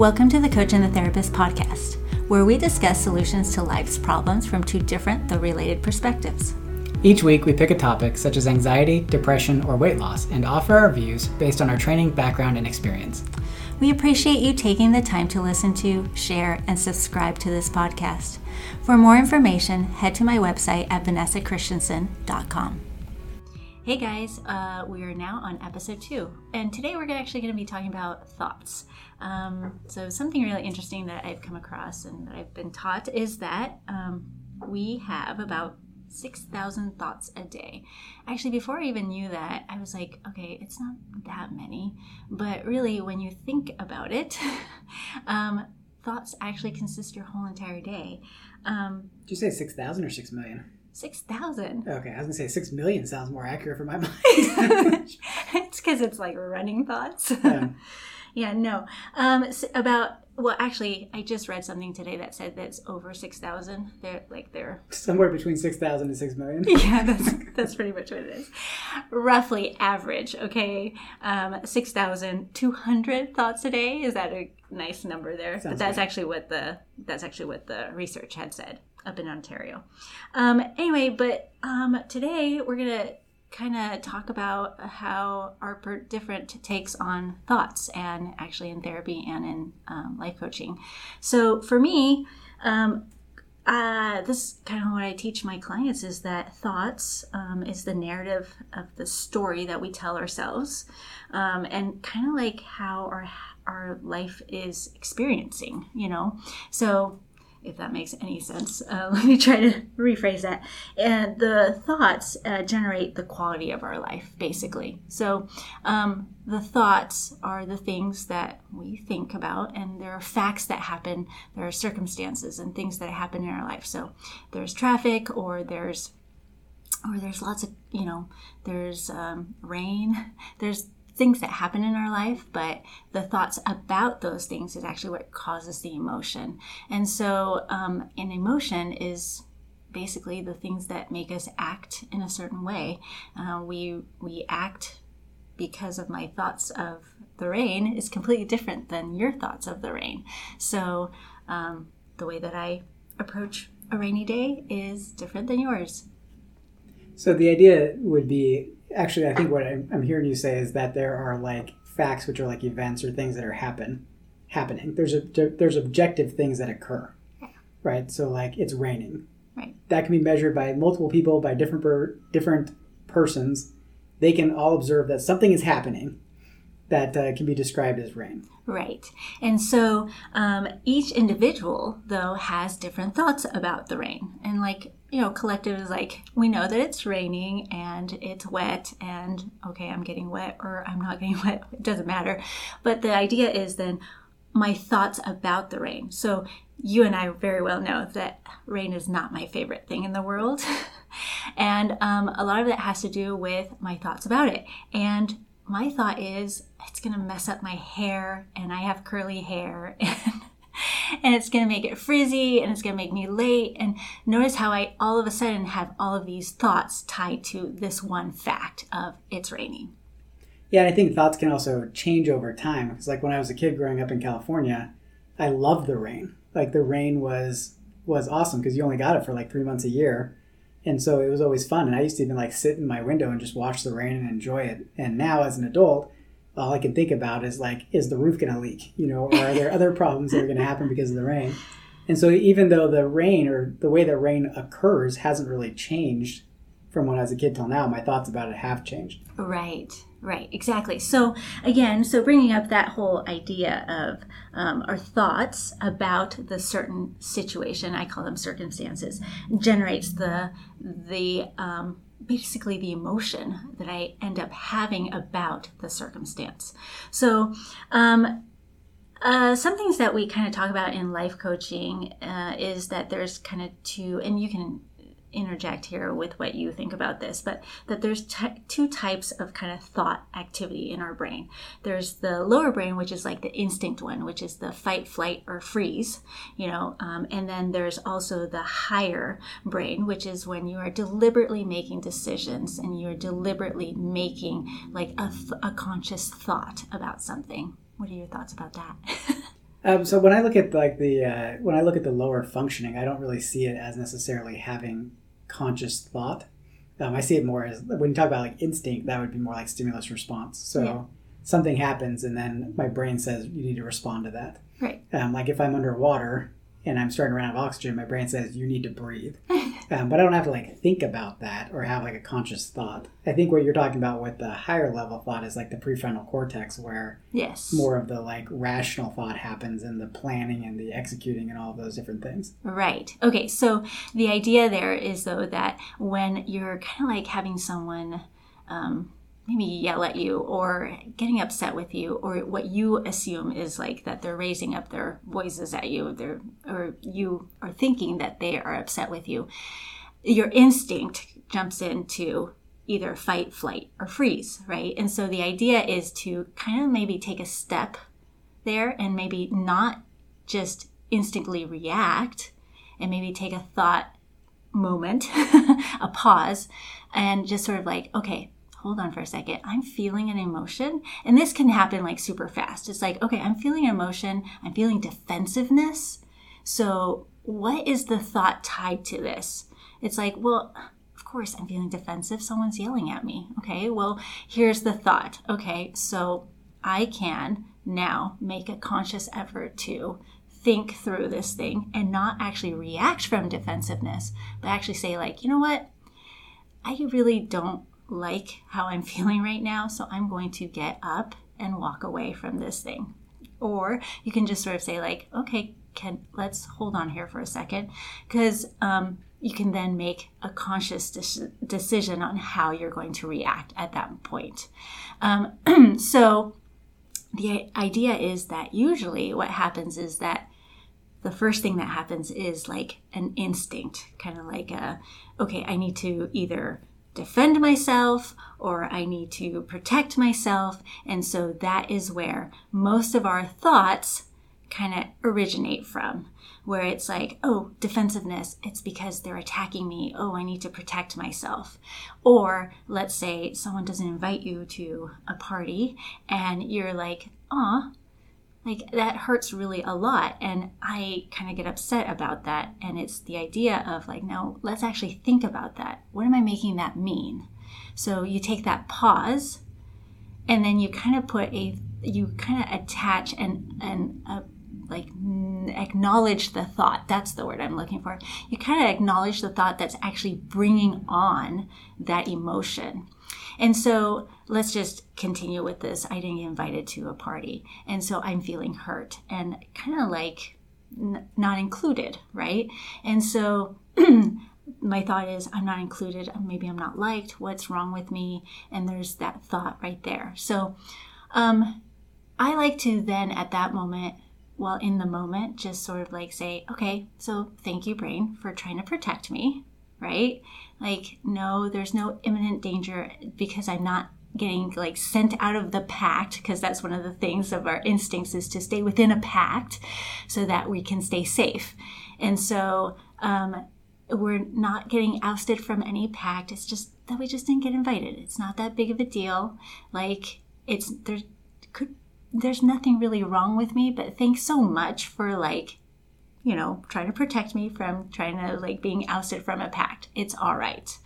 Welcome to the Coach and the Therapist podcast, where we discuss solutions to life's problems from two different though related perspectives. Each week, we pick a topic such as anxiety, depression, or weight loss and offer our views based on our training, background, and experience. We appreciate you taking the time to listen to, share, and subscribe to this podcast. For more information, head to my website at vanessachristiansen.com. Hey guys, uh, we are now on episode two, and today we're actually going to be talking about thoughts. Um, so, something really interesting that I've come across and that I've been taught is that um, we have about 6,000 thoughts a day. Actually, before I even knew that, I was like, okay, it's not that many. But really, when you think about it, um, thoughts actually consist your whole entire day. Um, Did you say 6,000 or 6 million? 6,000. Okay, I was to say 6 million sounds more accurate for my mind. it's because it's like running thoughts. Yeah. yeah, no. Um, s about well, actually, I just read something today that said that's over six thousand. They're like they're Somewhere between 6,000 and 6 million. yeah, that's that's pretty much what it is. Roughly average, okay, um, six thousand two hundred thoughts a day. Is that a nice number there? but that's actually what the that's actually what the research had said up in Ontario. Um, anyway, but um, today we're gonna kind of talk about how our different takes on thoughts and actually in therapy and in um, life coaching. So for me, um, uh, this is kind of what I teach my clients is that thoughts um, is the narrative of the story that we tell ourselves, um, and kind of like how our our life is experiencing. You know, so if that makes any sense, uh, let me try to rephrase that. And the thoughts uh, generate the quality of our life, basically. So um, the thoughts are the things that we think about, and there are facts that happen, there are circumstances and things that happen in our life. So there's traffic, or there's or there's lots of you know there's um, rain there's things that happen in our life but the thoughts about those things is actually what causes the emotion. And so um, an emotion is basically the things that make us act in a certain way. Uh, we we act because of my thoughts of the rain is completely different than your thoughts of the rain. So um, the way that i approach a rainy day is different than yours. So the idea would be actually, I think what I'm, I'm hearing you say is that there are like facts, which are like events or things that are happen happening. There's a there's objective things that occur, right? So like it's raining. Right. That can be measured by multiple people, by different per, different persons. They can all observe that something is happening that uh, can be described as rain. Right. And so um, each individual, though, has different thoughts about the rain. And, like, you know, collective is like, we know that it's raining and it's wet, and okay, I'm getting wet or I'm not getting wet. It doesn't matter. But the idea is then my thoughts about the rain. So you and I very well know that rain is not my favorite thing in the world. and um, a lot of that has to do with my thoughts about it. And my thought is it's to mess up my hair and I have curly hair and and it's going to make it frizzy and it's going to make me late and notice how I all of a sudden have all of these thoughts tied to this one fact of it's raining. Yeah, and I think thoughts can also change over time. Because like when I was a kid growing up in California, I loved the rain. Like the rain was was awesome because you only got it for like three months a year, and so it was always fun. And I used to even like sit in my window and just watch the rain and enjoy it. And now as an adult, all I can think about is like, is the roof going to leak? You know, or are there other problems that are going to happen because of the rain? And so even though the rain or the way that rain occurs hasn't really changed from when I was a kid till now, my thoughts about it have changed. Right, right, exactly. So, again, so bringing up that whole idea of um, our thoughts about the certain situation, I call them circumstances, generates the, the, um, basically the emotion that I end up having about the circumstance. So, um, uh, some things that we kind of talk about in life coaching uh, is that there's kind of two, and you can interject here with what you think about this, but that there's t- two types of kind of thought activity in our brain. There's the lower brain, which is like the instinct one, which is the fight, flight, or freeze, you know, um, and then there's also the higher brain, which is when you are deliberately making decisions and you're deliberately making like a, th- a conscious thought about something. What are your thoughts about that? Um, so when I look at like the uh, when I look at the lower functioning, I don't really see it as necessarily having conscious thought. Um, I see it more as when you talk about like instinct, that would be more like stimulus response. So Yeah. something happens, and then my brain says you need to respond to that. Right. Um, like if I'm underwater and I'm starting to run out of oxygen, my brain says you need to breathe. Um, but I don't have to like think about that or have like a conscious thought. I think what you're talking about with the higher level thought is like the prefrontal cortex, where Yes. more of the like rational thought happens and the planning and the executing and all those different things. Right. Okay. So the idea there is though that when you're kind of like having someone um, maybe yell at you or getting upset with you, or what you assume is like that they're raising up their voices at you, they're, or you are thinking that they are upset with you, your instinct jumps into either fight, flight, or freeze, right? And so the idea is to kind of maybe take a step there and maybe not just instantly react and maybe take a thought moment, a pause, and just sort of like, okay, hold on for a second. I'm feeling an emotion. And this can happen like super fast. It's like, okay, I'm feeling an emotion. I'm feeling defensiveness. So, what is the thought tied to this? It's like, well, of course, I'm feeling defensive. Someone's yelling at me. Okay, well, here's the thought. Okay, so I can now make a conscious effort to think through this thing and not actually react from defensiveness, but actually say, like, you know what? I really don't like how I'm feeling right now, so I'm going to get up and walk away from this thing. Or you can just sort of say, like, okay, can let's hold on here for a second, because um, you can then make a conscious de- decision on how you're going to react at that point. Um, so the idea is that usually what happens is that the first thing that happens is like an instinct, kind of like a, okay, I need to either defend myself or I need to protect myself. And so that is where most of our thoughts kind of originate from, where it's like, oh, defensiveness, it's because they're attacking me. Oh, I need to protect myself. Or let's say someone doesn't invite you to a party and you're like, ah, like that hurts really a lot and i kind of get upset about that and it's the idea of like now let's actually think about that. What am i making that mean? So you take that pause and then you kind of put a you kind of attach and and uh, like acknowledge the thought. That's the word i'm looking for. You kind of acknowledge the thought that's actually bringing on that emotion and so let's just continue with this. I didn't get invited to a party. And so I'm feeling hurt and kind of like n- not included, right? And so my thought is, I'm not included. Maybe I'm not liked. What's wrong with me? And there's that thought right there. So um, I like to then at that moment, well, in the moment, just sort of like say, okay, so thank you, brain, for trying to protect me, right? Like, no, there's no imminent danger because I'm not getting like sent out of the pact because that's one of the things of our instincts is to stay within a pact so that we can stay safe. And so um, we're not getting ousted from any pact. It's just that we just didn't get invited. It's not that big of a deal. Like it's there's could there's nothing really wrong with me but thanks so much for like you know trying to protect me from trying to like being ousted from a pact it's all right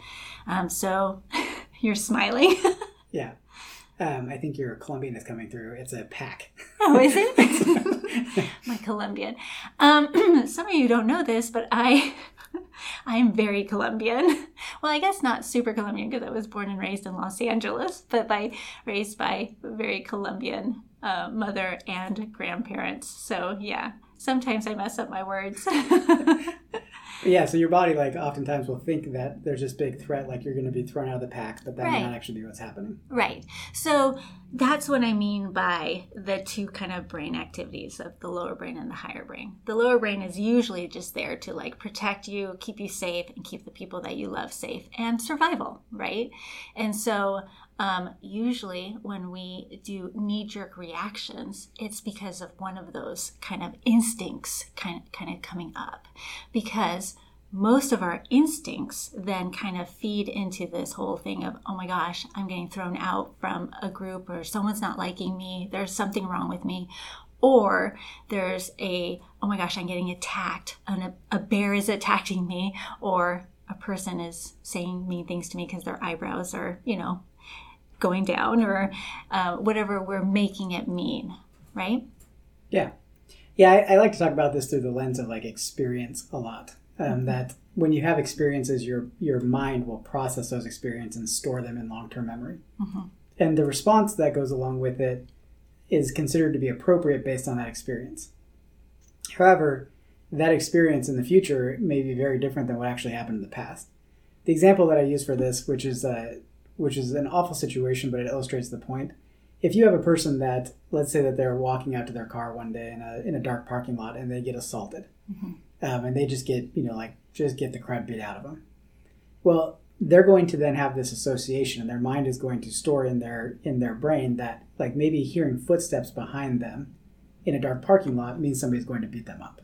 um, so you're smiling Yeah. Um, I think your Colombian is coming through. It's a pack. Oh, is it? My Colombian. Um, some of you don't know this, but I, I am very Colombian. Well, I guess not super Colombian because I was born and raised in Los Angeles, but by raised by very Colombian uh, mother and grandparents. So yeah, sometimes I mess up my words. Yeah, so your body, like, oftentimes will think that there's this big threat, like you're going to be thrown out of the pack, but that may not actually be what's happening. Right. So that's what I mean by the two kind of brain activities of the lower brain and the higher brain. The lower brain is usually just there to like protect you, keep you safe, and keep the people that you love safe and survival, right? And so um, usually when we do knee jerk reactions, it's because of one of those kind of instincts kind of, kind of coming up. Because most of our instincts then kind of feed into this whole thing of, oh my gosh, I'm getting thrown out from a group or someone's not liking me, there's something wrong with me. or there's a oh my gosh i'm getting attacked. And a, a bear is attacking me. Or a person is saying mean things to me because their eyebrows are you know going down or uh, whatever we're making it mean right Yeah. Yeah, I, I like to talk about this through the lens of like experience a lot. Um, that when you have experiences, your your mind will process those experiences and store them in long term memory. Mhm. And the response that goes along with it is considered to be appropriate based on that experience. However, that experience in the future may be very different than what actually happened in the past. The example that I use for this, which is uh, which is an awful situation, but it illustrates the point. If you have a person that, let's say that they're walking out to their car one day in a in a dark parking lot and they get assaulted, Mhm. um, and they just get you know like just get the crap beat out of them. Well, they're going to then have this association, and their mind is going to store in their in their brain that like maybe hearing footsteps behind them in a dark parking lot means somebody's going to beat them up,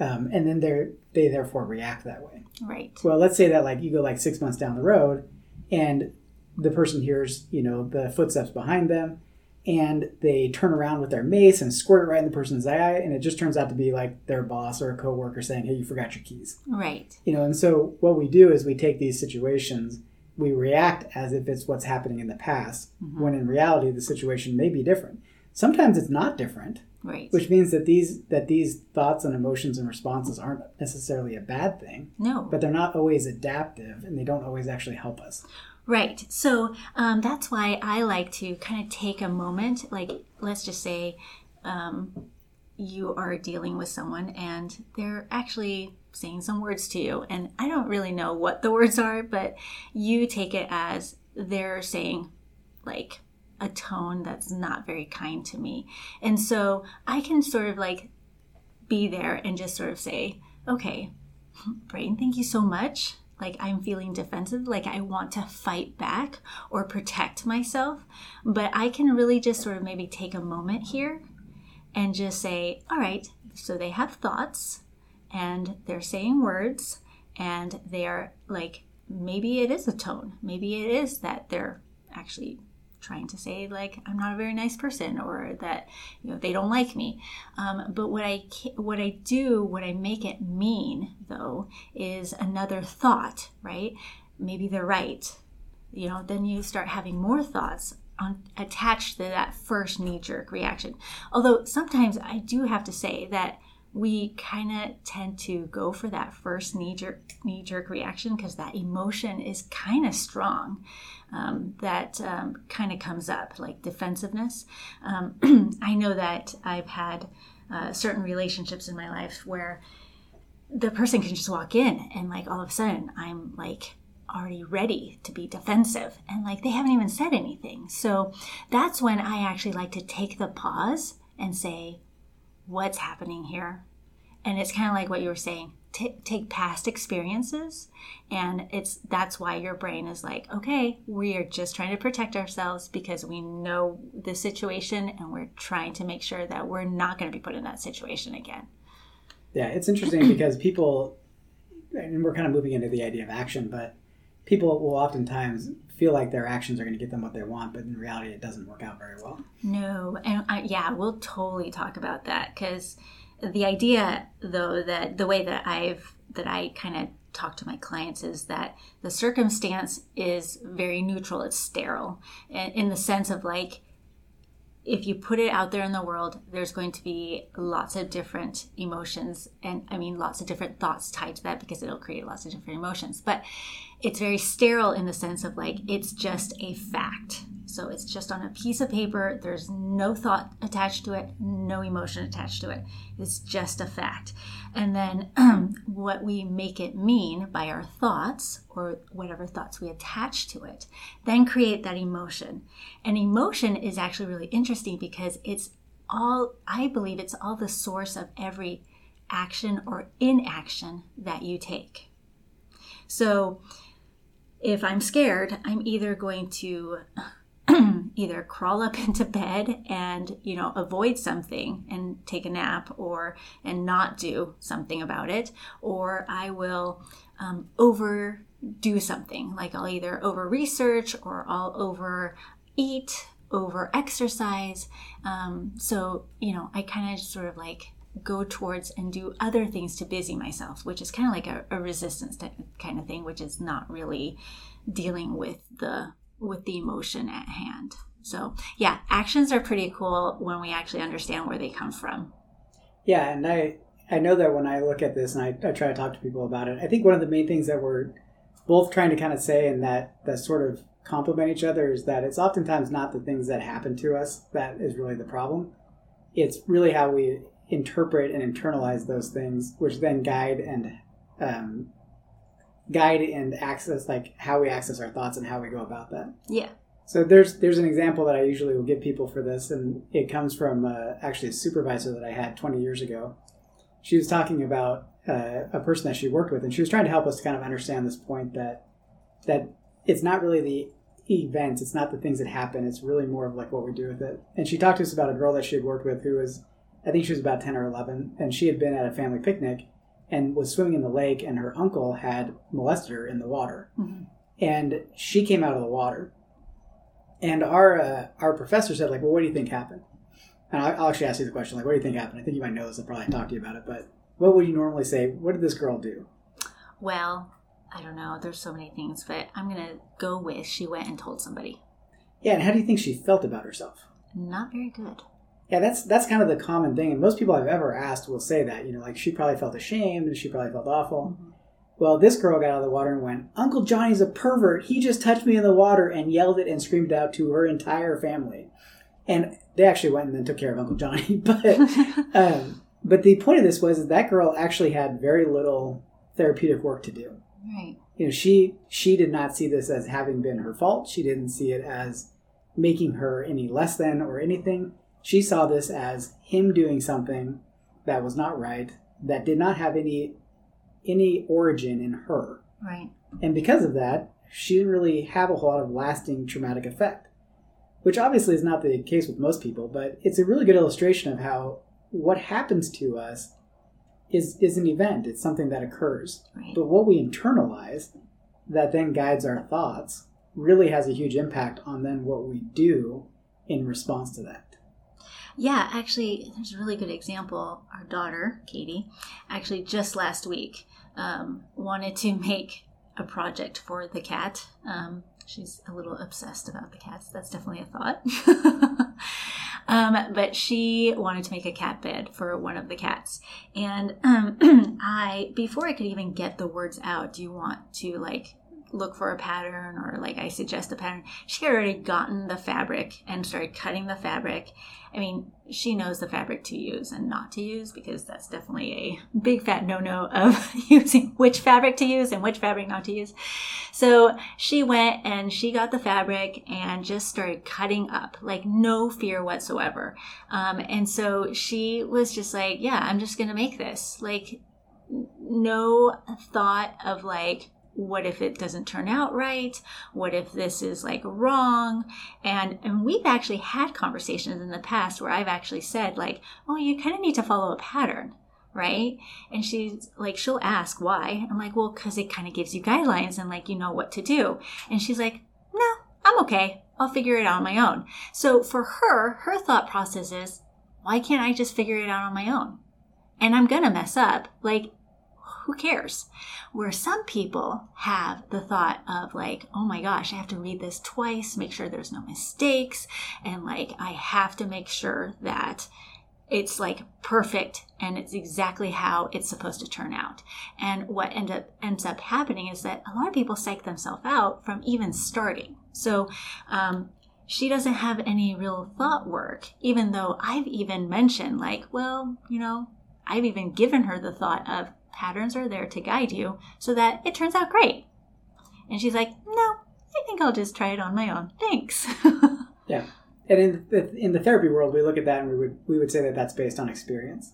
um, and then they they therefore react that way. right Well, let's say that like you go like six months down the road, and the person hears you know the footsteps behind them, and they turn around with their mace and squirt it right in the person's eye, and it just turns out to be like their boss or a coworker saying, "Hey, you forgot your keys." right You know, and so what we do is we take these situations, we react as if it's what's happening in the past, mm-hmm. when in reality the situation may be different. Sometimes it's not different, right which means that these that these thoughts and emotions and responses aren't necessarily a bad thing no but they're not always adaptive and they don't always actually help us. Right. So um, that's why I like to kind of take a moment. Like, let's just say um, you are dealing with someone and they're actually saying some words to you. And I don't really know what the words are, but you take it as they're saying, like, a tone that's not very kind to me. And so I can sort of like be there and just sort of say, okay, Brain, thank you so much. Like, I'm feeling defensive, like I want to fight back or protect myself. But I can really just sort of maybe take a moment here and just say, all right, so they have thoughts and they're saying words and they are like, maybe it is a tone. Maybe it is that they're actually trying to say like I'm not a very nice person or that you know they don't like me. Um, but what I what I do, what I make it mean though, is another thought, right? Maybe they're right. You know, then you start having more thoughts on attached to that first knee jerk reaction. Although sometimes I do have to say that we kind of tend to go for that first knee jerk knee jerk reaction because that emotion is kind of strong. Um, that um, kind of comes up like defensiveness. Um, I know that I've had uh, certain relationships in my life where the person can just walk in and like all of a sudden I'm like already ready to be defensive and like they haven't even said anything. So that's when I actually like to take the pause and say, what's happening here? And it's kind of like what you were saying. Ta take past experiences, and it's that's why your brain is like, okay, we are just trying to protect ourselves because we know the situation, and we're trying to make sure that we're not going to be put in that situation again. Yeah, it's interesting because people, and we're kind of moving into the idea of action, but people will oftentimes feel like their actions are going to get them what they want, but in reality, it doesn't work out very well. No, and I, yeah, we'll totally talk about that because the idea, though, that the way that I've that I kind of talk to my clients is that the circumstance is very neutral. It's sterile, in, in the sense of like if you put it out there in the world, there's going to be lots of different emotions, and I mean lots of different thoughts tied to that because it'll create lots of different emotions. But it's very sterile in the sense of like it's just a fact. So it's just on a piece of paper. There's no thought attached to it, no emotion attached to it. It's just a fact. And then what we make it mean by our thoughts or whatever thoughts we attach to it, then create that emotion. And emotion is actually really interesting because it's all, I believe it's all the source of every action or inaction that you take. So if I'm scared, I'm either going to either crawl up into bed and you know avoid something and take a nap or and not do something about it or i will um, overdo something like i'll either over research or i'll over eat over exercise. Um, so, you know, I kind of sort of like go towards and do other things to busy myself, which is kind of like a, a resistance kind of thing, which is not really dealing with the with the emotion at hand. So yeah, actions are pretty cool when we actually understand where they come from. Yeah, and I I know that when I look at this and I, I try to talk to people about it, I think one of the main things that we're both trying to kind of say and that that sort of complement each other is that it's oftentimes not the things that happen to us that is really the problem. It's really how we interpret and internalize those things, which then guide and um, guide and access like how we access our thoughts and how we go about that. Yeah. So there's there's an example that I usually will give people for this, and it comes from uh, actually a supervisor that I had 20 years ago. She was talking about uh, a person that she worked with, and she was trying to help us to kind of understand this point that that it's not really the events, it's not the things that happen, it's really more of like what we do with it. And she talked to us about a girl that she had worked with who was, I think she was about 10 or 11, and she had been at a family picnic and was swimming in the lake, and her uncle had molested her in the water, mm-hmm. and she came out of the water. And our uh, our professor said, like, well, what do you think happened? And I'll actually ask you the question, like, what do you think happened? I think you might know this. I'll probably talk to you about it, but what would you normally say? What did this girl do? Well, I don't know. There's so many things, but I'm going to go with she went and told somebody. Yeah, and how do you think she felt about herself? Not very good. Yeah, that's that's kind of the common thing, and most people I've ever asked will say that. You know, like she probably felt ashamed and she probably felt awful. Mm-hmm. Well, this girl got out of the water and went, "Uncle Johnny's a pervert. He just touched me in the water," and yelled it and screamed out to her entire family. And they actually went and then took care of Uncle Johnny. but um, but the point of this was that, that girl actually had very little therapeutic work to do. Right. You know, she she did not see this as having been her fault. She didn't see it as making her any less than or anything. She saw this as him doing something that was not right, that did not have any any origin in her. Right. And because of that, she didn't really have a whole lot of lasting traumatic effect. Which obviously is not the case with most people, but it's a really good illustration of how what happens to us is is an event. It's something that occurs. Right. But what we internalize that then guides our thoughts really has a huge impact on then what we do in response to that. Yeah, actually, there's a really good example. Our daughter, Katie, actually just last week um, wanted to make a project for the cat. Um, she's a little obsessed about the cats. That's definitely a thought. Um, but she wanted to make a cat bed for one of the cats. And um, I, before I could even get the words out, do you want to like look for a pattern or like I suggest a pattern. She had already gotten the fabric and started cutting the fabric. I mean, she knows the fabric to use and not to use because that's definitely a big fat no no of using which fabric to use and which fabric not to use. So she went and she got the fabric and just started cutting up, like no fear whatsoever. Um, and so she was just like, yeah, I'm just going to make this. Like, no thought of like, what if it doesn't turn out right? What if this is like wrong? And and we've actually had conversations in the past where i've actually said like oh you kind of need to follow a pattern right? And she's like she'll ask why. I'm like well because it kind of gives you guidelines and like you know what to do. And she's like no i'm okay. I'll figure it out on my own. So for her her thought process is why can't i just figure it out on my own? And i'm gonna mess up. Like who cares? Where some people have the thought of like, oh my gosh, I have to read this twice, make sure there's no mistakes, and like I have to make sure that it's like perfect and it's exactly how it's supposed to turn out. And what end up ends up happening is that a lot of people psych themselves out from even starting. So um, she doesn't have any real thought work, even though I've even mentioned like, well, you know, I've even given her the thought of patterns are there to guide you so that it turns out great. And she's like, no, I think I'll just try it on my own. Thanks. yeah. And in the, in the therapy world, we look at that and we would, we would say that that's based on experience.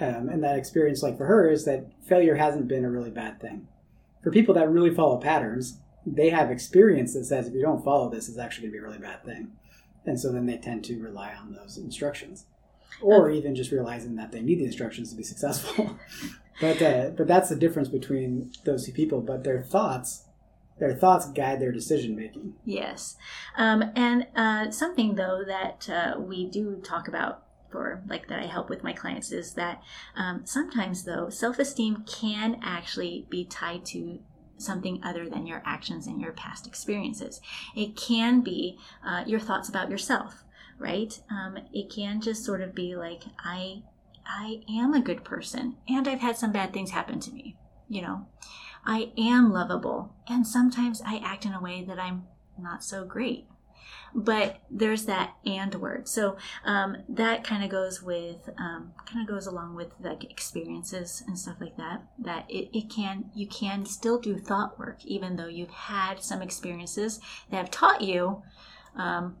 Um, and that experience, like for her, is that failure hasn't been a really bad thing. For people that really follow patterns, they have experience that says if you don't follow this, it's actually going to be a really bad thing. And so then they tend to rely on those instructions. Or even just realizing that they need the instructions to be successful. but uh, but that's the difference between those two people. But their thoughts their thoughts guide their decision making. Yes. Um, and uh, something, though, that uh, we do talk about for like that I help with my clients is that um, sometimes, though, self esteem can actually be tied to something other than your actions and your past experiences. It can be uh, your thoughts about yourself, right? Um, it can just sort of be like, I, I am a good person and I've had some bad things happen to me, you know. I am lovable, and sometimes I act in a way that I'm not so great. But there's that and word. So um, that kind of goes with, um, kind of goes along with like experiences and stuff like that. That it, it can, you can still do thought work, even though you've had some experiences that have taught you, um,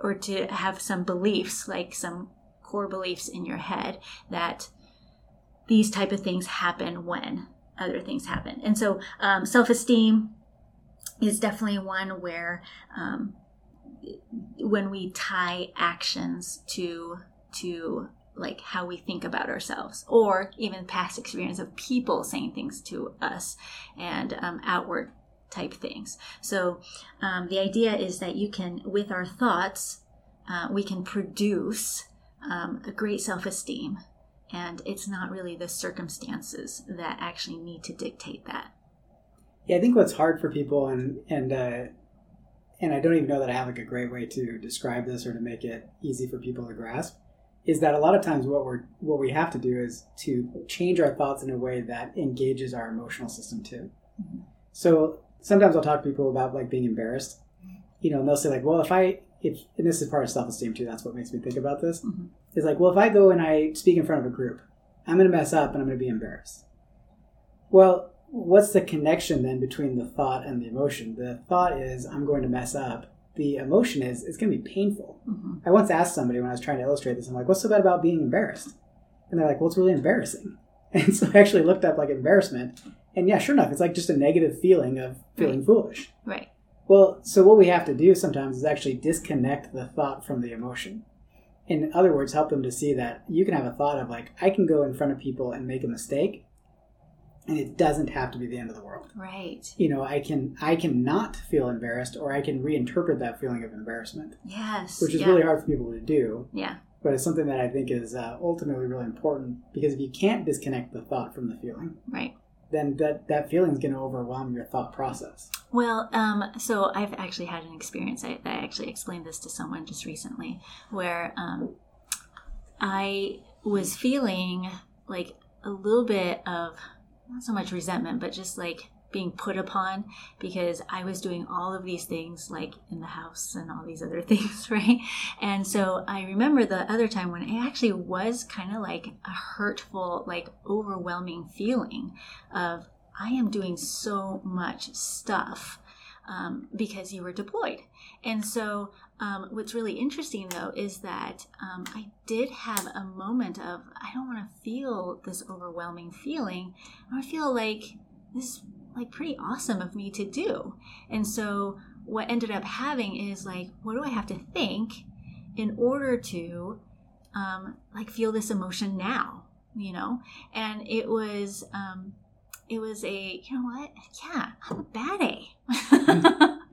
or to have some beliefs, like some core beliefs in your head that these type of things happen when other things happen. And so um, self esteem is definitely one where um, when we tie actions to to like how we think about ourselves or even past experience of people saying things to us and um, outward type things so um, the idea is that you can with our thoughts uh, we can produce um, a great self-esteem and it's not really the circumstances that actually need to dictate that. Yeah i think what's hard for people and and uh, and i don't even know that i have like a great way to describe this or to make it easy for people to grasp is that a lot of times what we're what we have to do is to change our thoughts in a way that engages our emotional system too. Mm-hmm. so sometimes i'll talk to people about like being embarrassed. You know and they'll say like well if i if and this is part of self-esteem too that's what makes me think about this mm-hmm. is like well if i go and i speak in front of a group i'm going to mess up and i'm going to be embarrassed. Well what's the connection then between the thought and the emotion? The thought is i'm going to mess up. The emotion is it's going to be painful. Mm-hmm. i once asked somebody when i was trying to illustrate this i'm like what's so bad about being embarrassed? And they're like well it's really embarrassing. And so i actually looked up like embarrassment and yeah sure enough it's like just a negative feeling of feeling right. foolish. Right well, so what we have to do sometimes is actually disconnect the thought from the emotion. In other words, help them to see that you can have a thought of like, I can go in front of people and make a mistake, and it doesn't have to be the end of the world. Right. You know, I can I can not feel embarrassed, or I can reinterpret that feeling of embarrassment. Yes. Which is yeah. really hard for people to do. Yeah. But it's something that I think is uh, ultimately really important because if you can't disconnect the thought from the feeling, right then that that feeling is going to overwhelm your thought process. Well, um, so I've actually had an experience. I, I, actually explained this to someone just recently, where um, I was feeling like a little bit of not so much resentment, but just like being put upon because I was doing all of these things like in the house and all these other things, right? And so I remember the other time when it actually was kind of like a hurtful, like overwhelming feeling of I am doing so much stuff um, because you were deployed. And so, um, what's really interesting though is that um, I did have a moment of I don't want to feel this overwhelming feeling. I feel like this like pretty awesome of me to do. And so what ended up having is like, what do I have to think in order to um, like feel this emotion now? You know, and it was um, it was a you know what? Yeah, I'm a bad A.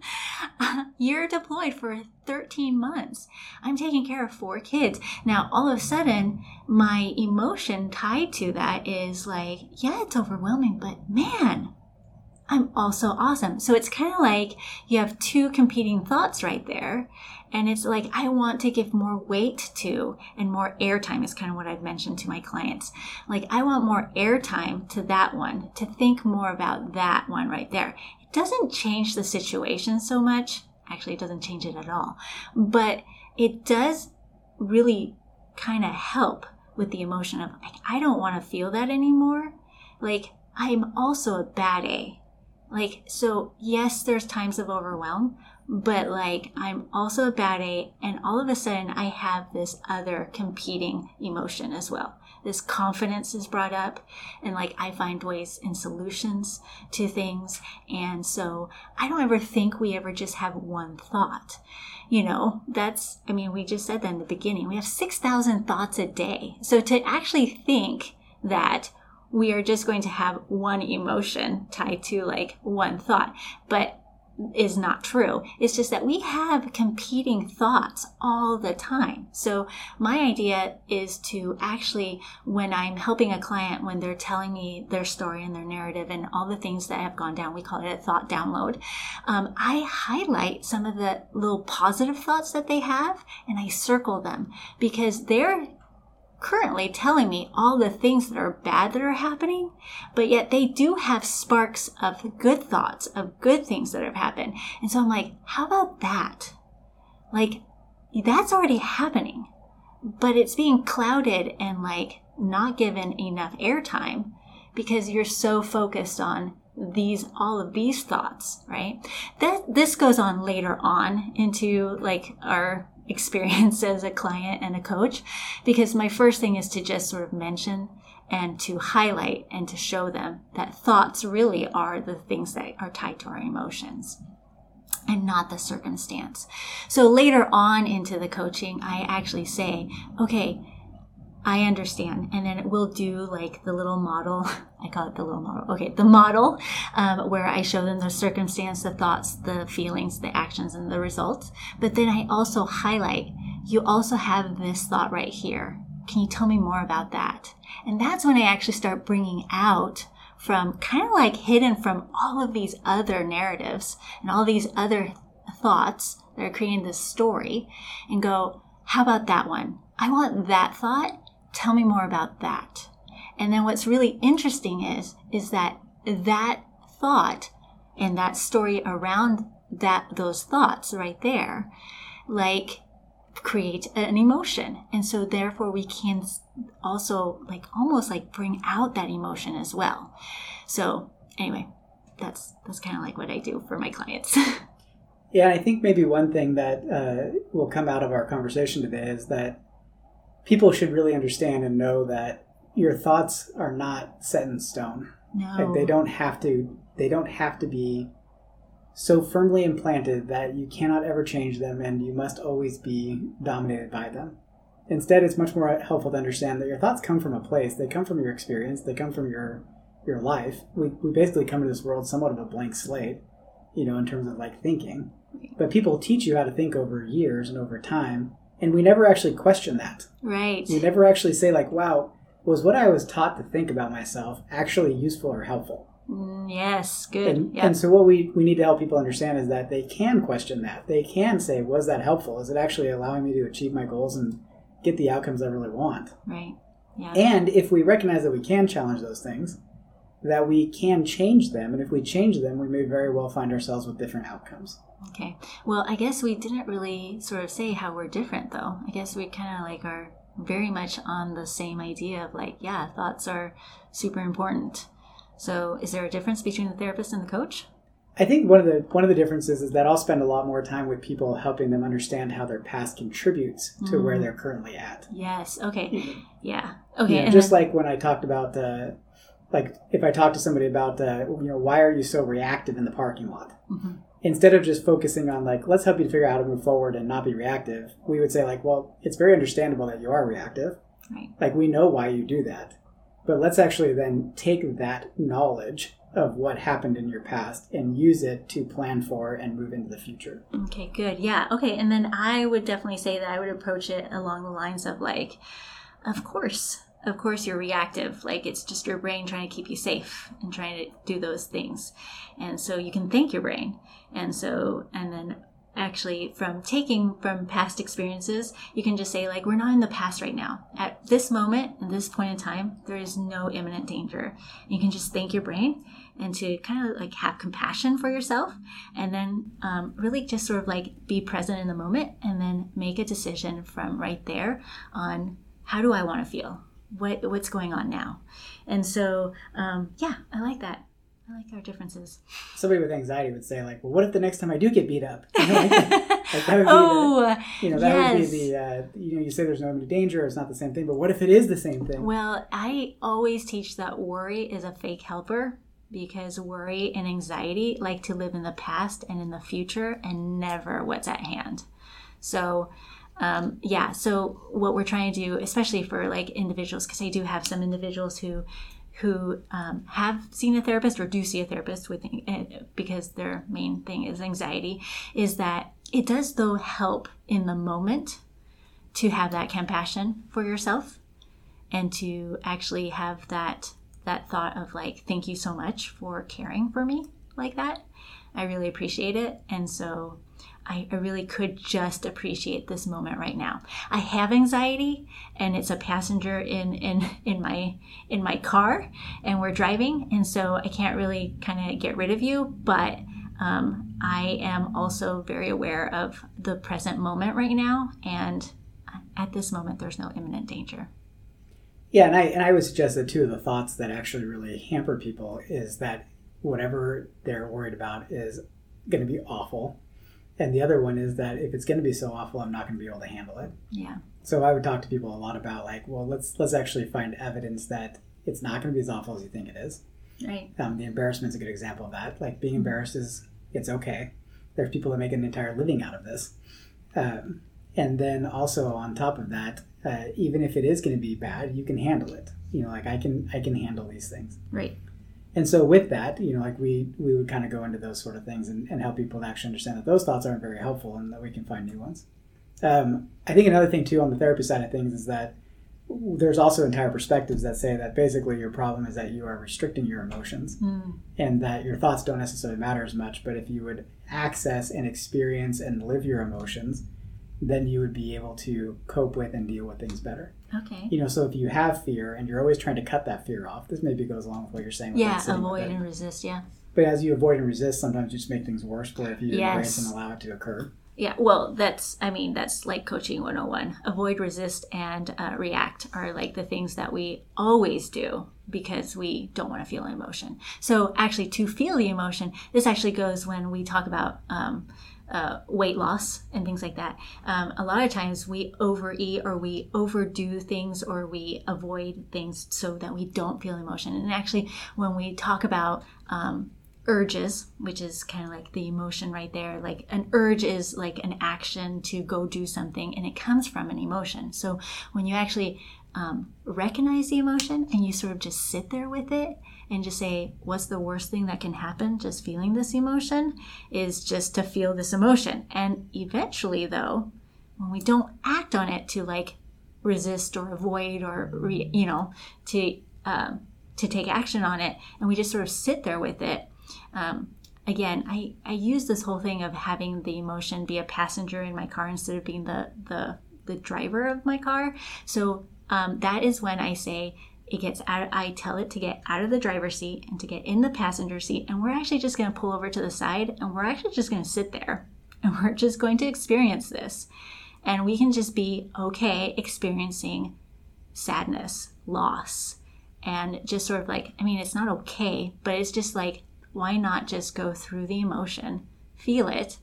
You're deployed for 13 months. I'm taking care of four kids. Now, all of a sudden, my emotion tied to that is like, yeah, it's overwhelming, but man, I'm also awesome. So it's kind of like you have two competing thoughts right there. And it's like, I want to give more weight to and more airtime is kind of what I've mentioned to my clients. Like, I want more airtime to that one, to think more about that one right there. It doesn't change the situation so much. Actually, it doesn't change it at all. But it does really kind of help with the emotion of, like, I don't want to feel that anymore. Like, I'm also a bad A like, so yes, there's times of overwhelm, but like I'm also a bad A, and all of a sudden I have this other competing emotion as well. This confidence is brought up, and like I find ways and solutions to things. And so I don't ever think we ever just have one thought. You know, that's, I mean, we just said that in the beginning. We have 6,000 thoughts a day. So to actually think that we are just going to have one emotion tied to like one thought. But is not true. It's just that we have competing thoughts all the time. So my idea is to actually, when I'm helping a client, when they're telling me their story and their narrative and all the things that have gone down, we call it a thought download. Um, I highlight some of the little positive thoughts that they have and I circle them because they're currently telling me all the things that are bad that are happening, but yet they do have sparks of good thoughts, of good things that have happened. And so I'm like, how about that? Like, that's already happening, but it's being clouded and like not given enough airtime because you're so focused on these all of these thoughts right that this goes on later on into like our experience as a client and a coach because my first thing is to just sort of mention and to highlight and to show them that thoughts really are the things that are tied to our emotions and not the circumstance. So later on into the coaching, I actually say, okay, I understand. And then we'll do like the little model. I call it the little model. Okay, the model um, where I show them the circumstance, the thoughts, the feelings, the actions, and the results. But then I also highlight you also have this thought right here. Can you tell me more about that? And that's when I actually start bringing out from kind of like hidden from all of these other narratives and all these other thoughts that are creating this story and go, how about that one? I want that thought Tell me more about that. And then what's really interesting is, is that that thought and that story around that, those thoughts right there, like create an emotion. And so therefore we can also like almost like bring out that emotion as well. So anyway, that's, that's kind of like what I do for my clients. yeah. I think maybe one thing that uh, will come out of our conversation today is that people should really understand and know that your thoughts are not set in stone. No. Like they don't have to they don't have to be so firmly implanted that you cannot ever change them and you must always be dominated by them. Instead, it's much more helpful to understand that your thoughts come from a place. They come from your experience. They come from your your life. We, we basically come to this world somewhat of a blank slate, you know, in terms of like thinking. But people teach you how to think over years and over time and we never actually question that. Right. We never actually say like, "Wow, was what I was taught to think about myself actually useful or helpful?" Mm, yes, good. And, yep. and so what we we need to help people understand is that they can question that. They can say, "Was that helpful? Is it actually allowing me to achieve my goals and get the outcomes I really want?" Right. Yeah. And if we recognize that we can challenge those things, that we can change them, and if we change them, we may very well find ourselves with different outcomes. Okay. Well, I guess we didn't really sort of say how we're different, though. I guess we kind of like are very much on the same idea of like, yeah, thoughts are super important. So, is there a difference between the therapist and the coach? I think one of the one of the differences is that I'll spend a lot more time with people helping them understand how their past contributes to mm. where they're currently at. Yes. Okay. Yeah. Okay. You know, just then, like when I talked about uh, like if I talk to somebody about uh, you know why are you so reactive in the parking lot, mm-hmm. Instead of just focusing on like let's help you figure out how to move forward and not be reactive we would say like well it's very understandable that you are reactive. Right. like we know why you do that. But let's actually then take that knowledge of what happened in your past and use it to plan for and move into the future. Okay good. Yeah okay and then i would definitely say that i would approach it along the lines of like of course of course you're reactive. Like it's just your brain trying to keep you safe and trying to do those things. And so you can thank your brain. And so and then actually from taking from past experiences you can just say like we're not in the past right now. At this moment at this point in time there is no imminent danger. You can just thank your brain and to kind of like have compassion for yourself and then um, really just sort of like be present in the moment and then make a decision from right there on how do i want to feel what what's going on now and so um, yeah i like that I like our differences. Somebody with anxiety would say, like, well, what if the next time I do get beat up? You know, like, like that would oh, the, you know, that yes. would be the, uh, you know, you say there's no danger, it's not the same thing, but what if it is the same thing? Well, I always teach that worry is a fake helper because worry and anxiety like to live in the past and in the future and never what's at hand. So, um, yeah, so what we're trying to do, especially for like individuals, because I do have some individuals who who um, have seen a therapist or do see a therapist with eh, because their main thing is anxiety is that it does though help in the moment to have that compassion for yourself and to actually have that that thought of like thank you so much for caring for me like that. I really appreciate it. And so I, I really could just appreciate this moment right now. I have anxiety and it's a passenger in, in, in my in my car and we're driving and so I can't really kind of get rid of you, but um, I am also very aware of the present moment right now and at this moment there's no imminent danger. Yeah, and I and I would suggest that two of the thoughts that actually really hamper people is that whatever they're worried about is going to be awful and the other one is that if it's going to be so awful i'm not going to be able to handle it. Yeah. So i would talk to people a lot about like well let's let's actually find evidence that it's not going to be as awful as you think it is. Right. Um, the embarrassment's a good example of that. Like being embarrassed is it's okay. There's people that make an entire living out of this. Um, and then also on top of that uh, even if it is going to be bad you can handle it. You know like i can i can handle these things. Right and so with that you know like we we would kind of go into those sort of things and, and help people to actually understand that those thoughts aren't very helpful and that we can find new ones um, i think another thing too on the therapy side of things is that there's also entire perspectives that say that basically your problem is that you are restricting your emotions mm. and that your thoughts don't necessarily matter as much but if you would access and experience and live your emotions then you would be able to cope with and deal with things better Okay. You know, so if you have fear and you're always trying to cut that fear off, this maybe goes along with what you're saying. Yeah, avoid and resist. Yeah. But as you avoid and resist, sometimes you just make things worse. But if you yes. embrace and allow it to occur. Yeah, well, that's, I mean, that's like coaching 101. Avoid, resist, and uh, react are like the things that we always do because we don't want to feel an emotion. So, actually, to feel the emotion, this actually goes when we talk about um, uh, weight loss and things like that. Um, a lot of times we overeat or we overdo things or we avoid things so that we don't feel emotion. And actually, when we talk about um, urges, which is kind of like the emotion right there, like an urge is like an action to go do something and it comes from an emotion. So when you actually um, recognize the emotion and you sort of just sit there with it and just say, what's the worst thing that can happen? Just feeling this emotion is just to feel this emotion. And eventually, though, when we don't act on it to like resist or avoid or, re, you know, to, um, to take action on it, and we just sort of sit there with it. Um, again, I, I use this whole thing of having the emotion be a passenger in my car instead of being the, the, the driver of my car. So um, that is when I say, it gets out i tell it to get out of the driver's seat and to get in the passenger seat and we're actually just going to pull over to the side and we're actually just going to sit there and we're just going to experience this. And we can just be okay experiencing sadness loss and just sort of like i mean it's not okay but it's just like why not just go through the emotion feel it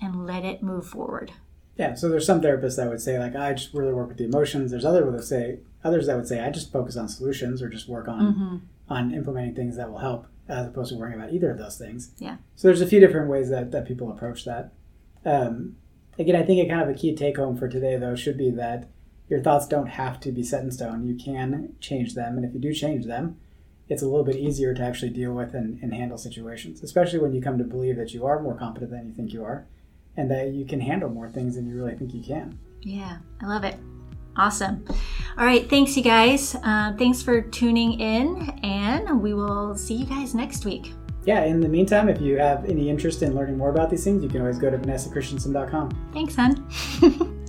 and let it move forward yeah so there's some therapists that would say like i just really work with the emotions there's other that say others that would say I just focus on solutions or just work on mm-hmm. on implementing things that will help as opposed to worrying about either of those things. Yeah. So there's a few different ways that, that people approach that. Um, again, I think a kind of a key take home for today though should be that your thoughts don't have to be set in stone. You can change them, and if you do change them, it's a little bit easier to actually deal with and, and handle situations, especially when you come to believe that you are more competent than you think you are, and that you can handle more things than you really think you can. Yeah, I love it. Awesome. All right. Thanks, you guys. Uh, thanks for tuning in, and we will see you guys next week. Yeah. In the meantime, if you have any interest in learning more about these things, you can always go to vanessachristiansen.com. Thanks, hon.